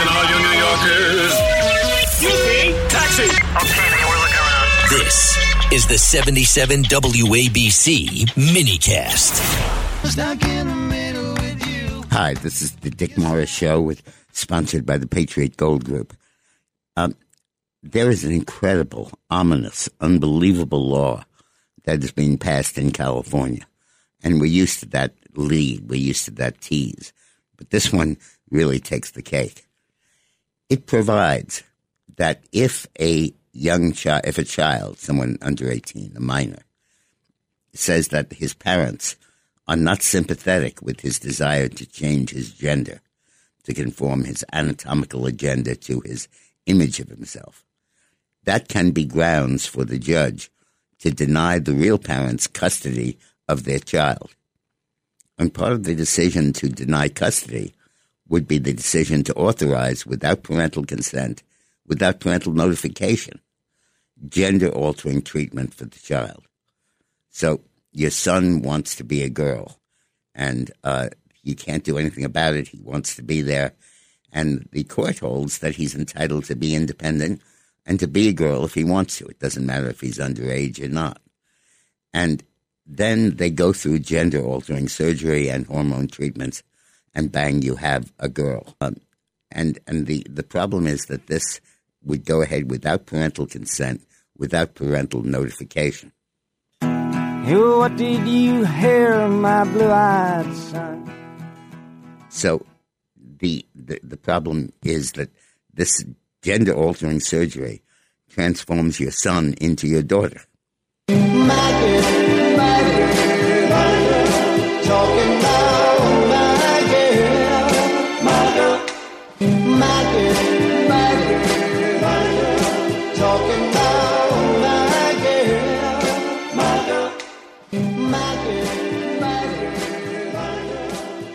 Listen, all you New Yorkers. Yippee! Taxi! Okay, man, we're looking around. This is the 77 WABC minicast. Hi, this is the Dick Morris Show, with sponsored by the Patriot Gold Group. Um, there is an incredible, ominous, unbelievable law that is being passed in California, and we're used to that lead, we're used to that tease, but this one really takes the cake. It provides that if a young child, if a child, someone under eighteen, a minor, says that his parents are not sympathetic with his desire to change his gender, to conform his anatomical agenda to his image of himself. That can be grounds for the judge to deny the real parents custody of their child. And part of the decision to deny custody would be the decision to authorize, without parental consent, without parental notification, gender altering treatment for the child. So your son wants to be a girl, and uh, you can't do anything about it. He wants to be there, and the court holds that he's entitled to be independent and to be a girl if he wants to. It doesn't matter if he's underage or not. And then they go through gender altering surgery and hormone treatments, and bang, you have a girl. Um, and and the, the problem is that this would go ahead without parental consent, without parental notification. What did you hear, my blue-eyed son? So the, the the problem is that this gender altering surgery transforms your son into your daughter.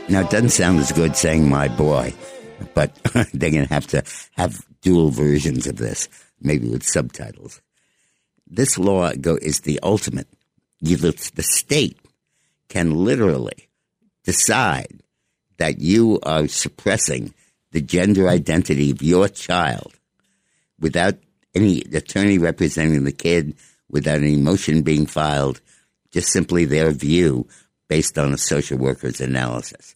Now, it doesn't sound as good saying my boy, but they're going to have to have dual versions of this, maybe with subtitles. This law go, is the ultimate. You, the state can literally decide that you are suppressing the gender identity of your child without any attorney representing the kid, without any motion being filed, just simply their view based on a social worker's analysis.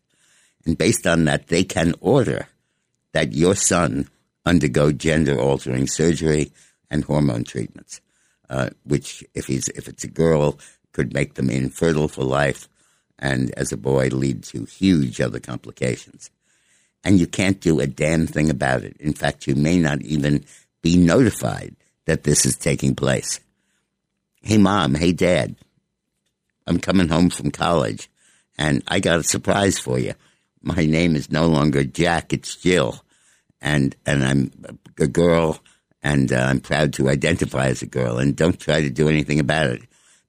And based on that, they can order that your son undergo gender altering surgery and hormone treatments, uh, which, if he's if it's a girl, could make them infertile for life, and as a boy, lead to huge other complications. And you can't do a damn thing about it. In fact, you may not even be notified that this is taking place. Hey, mom. Hey, dad. I'm coming home from college, and I got a surprise for you. My name is no longer Jack; it's Jill, and and I'm a girl, and uh, I'm proud to identify as a girl. And don't try to do anything about it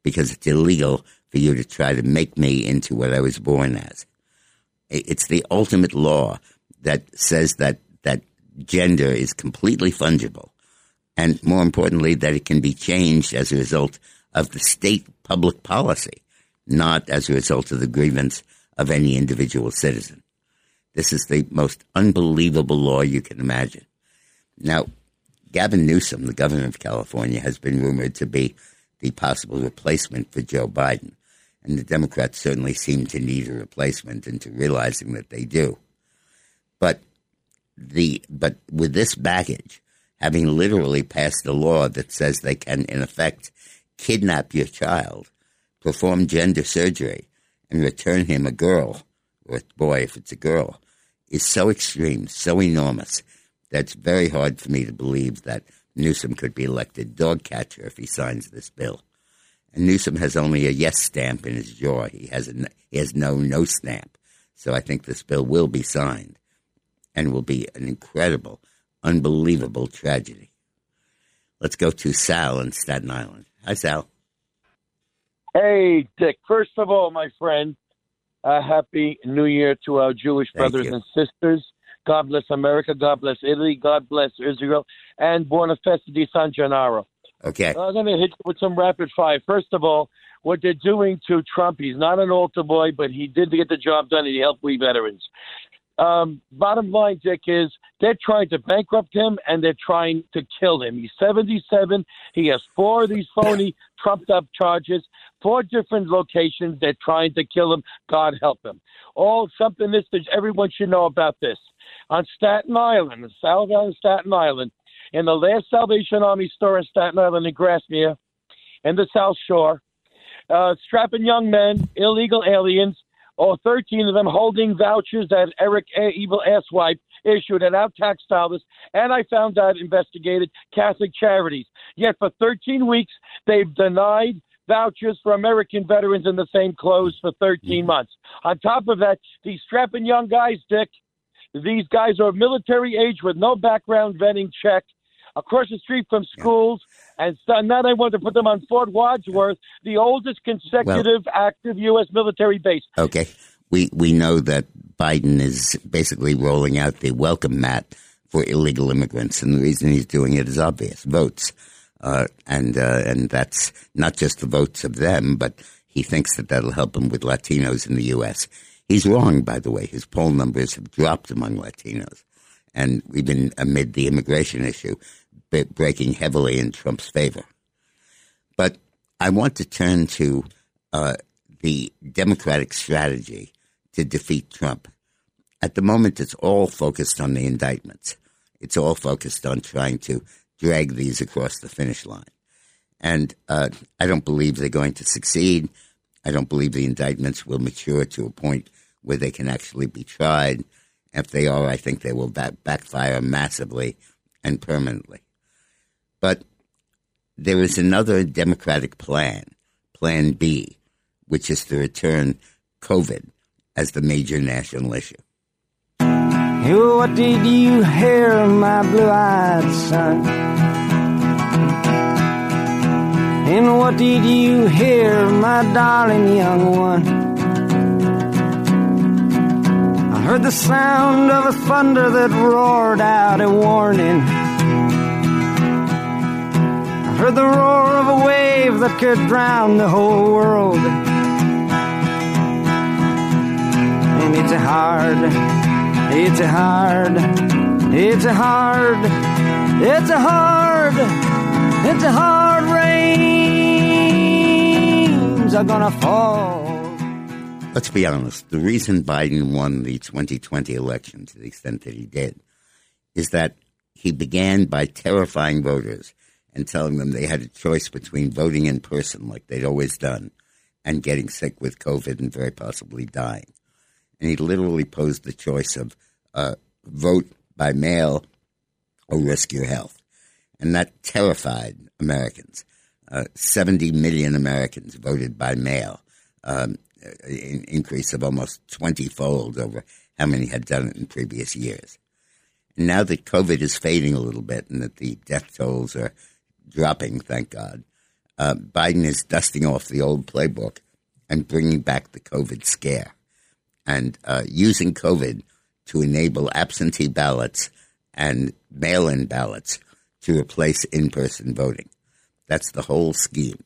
because it's illegal for you to try to make me into what I was born as. It's the ultimate law that says that that gender is completely fungible, and more importantly, that it can be changed as a result of the state public policy, not as a result of the grievance of any individual citizen. This is the most unbelievable law you can imagine. Now, Gavin Newsom, the governor of California, has been rumored to be the possible replacement for Joe Biden. And the Democrats certainly seem to need a replacement into realizing that they do. But the but with this baggage, having literally passed a law that says they can in effect kidnap your child, perform gender surgery, and return him a girl or a boy if it's a girl, is so extreme, so enormous, that it's very hard for me to believe that Newsom could be elected dog catcher if he signs this bill. And Newsom has only a yes stamp in his jaw. He has a, he has no no stamp. So I think this bill will be signed and will be an incredible, unbelievable tragedy. Let's go to Sal in Staten Island. Hi, Sal. Hey, Dick. First of all, my friend, a happy New Year to our Jewish Thank brothers you. and sisters. God bless America. God bless Italy. God bless Israel. And Buona Festa di San Gennaro. Okay. I'm going to hit you with some rapid fire. First of all, what they're doing to Trump, he's not an altar boy, but he did get the job done and he helped we veterans. Um, bottom line, Dick, is they're trying to bankrupt him and they're trying to kill him. He's 77. He has four of these phony, trumped up charges, four different locations. They're trying to kill him. God help him. All something this everyone should know about this. On Staten Island, the South Island, Staten Island, in the last Salvation Army store in Staten Island in Grasmere, in the South Shore, uh, strapping young men, illegal aliens, or 13 of them holding vouchers that Eric A. Evil Asswipe issued at our tax dollars, and I found out investigated Catholic charities. Yet for 13 weeks, they've denied vouchers for American veterans in the same clothes for 13 mm-hmm. months. On top of that, these strapping young guys, Dick, these guys are military age with no background vetting check across the street from schools. And so now they want to put them on Fort Wadsworth, the oldest consecutive active U.S. military base. Okay. We, we know that Biden is basically rolling out the welcome mat for illegal immigrants. And the reason he's doing it is obvious votes. Uh, and, uh, and that's not just the votes of them, but he thinks that that'll help him with Latinos in the U.S. He's wrong, by the way. His poll numbers have dropped among Latinos. And we've been amid the immigration issue breaking heavily in Trump's favor. But I want to turn to uh, the Democratic strategy to defeat Trump. At the moment, it's all focused on the indictments. It's all focused on trying to drag these across the finish line. And uh, I don't believe they're going to succeed. I don't believe the indictments will mature to a point where they can actually be tried. If they are, I think they will back- backfire massively and permanently. But there is another Democratic plan, Plan B, which is to return COVID as the major national issue. What did you hear, my blue-eyed son? And what did you hear, my darling young one? I heard the sound of a thunder that roared out a warning heard the roar of a wave that could drown the whole world. And it's a hard, it's a hard, it's a hard, it's a hard, it's a hard rains are gonna fall. Let's be honest. The reason Biden won the 2020 election to the extent that he did is that he began by terrifying voters and telling them they had a choice between voting in person, like they'd always done, and getting sick with COVID and very possibly dying. And he literally posed the choice of uh, vote by mail or risk your health. And that terrified Americans. Uh, 70 million Americans voted by mail, um, an increase of almost 20 fold over how many had done it in previous years. And now that COVID is fading a little bit and that the death tolls are dropping, thank God. Uh, Biden is dusting off the old playbook and bringing back the COVID scare and uh, using COVID to enable absentee ballots and mail in ballots to replace in person voting. That's the whole scheme.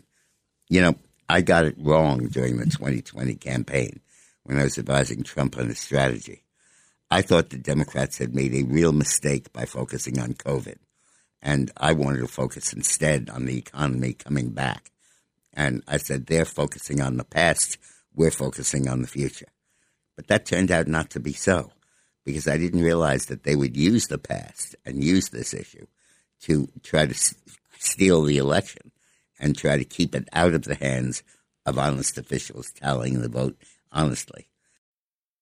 You know, I got it wrong during the 2020 campaign when I was advising Trump on his strategy. I thought the Democrats had made a real mistake by focusing on COVID. And I wanted to focus instead on the economy coming back. And I said, they're focusing on the past, we're focusing on the future. But that turned out not to be so because I didn't realize that they would use the past and use this issue to try to s- steal the election and try to keep it out of the hands of honest officials tallying the vote honestly.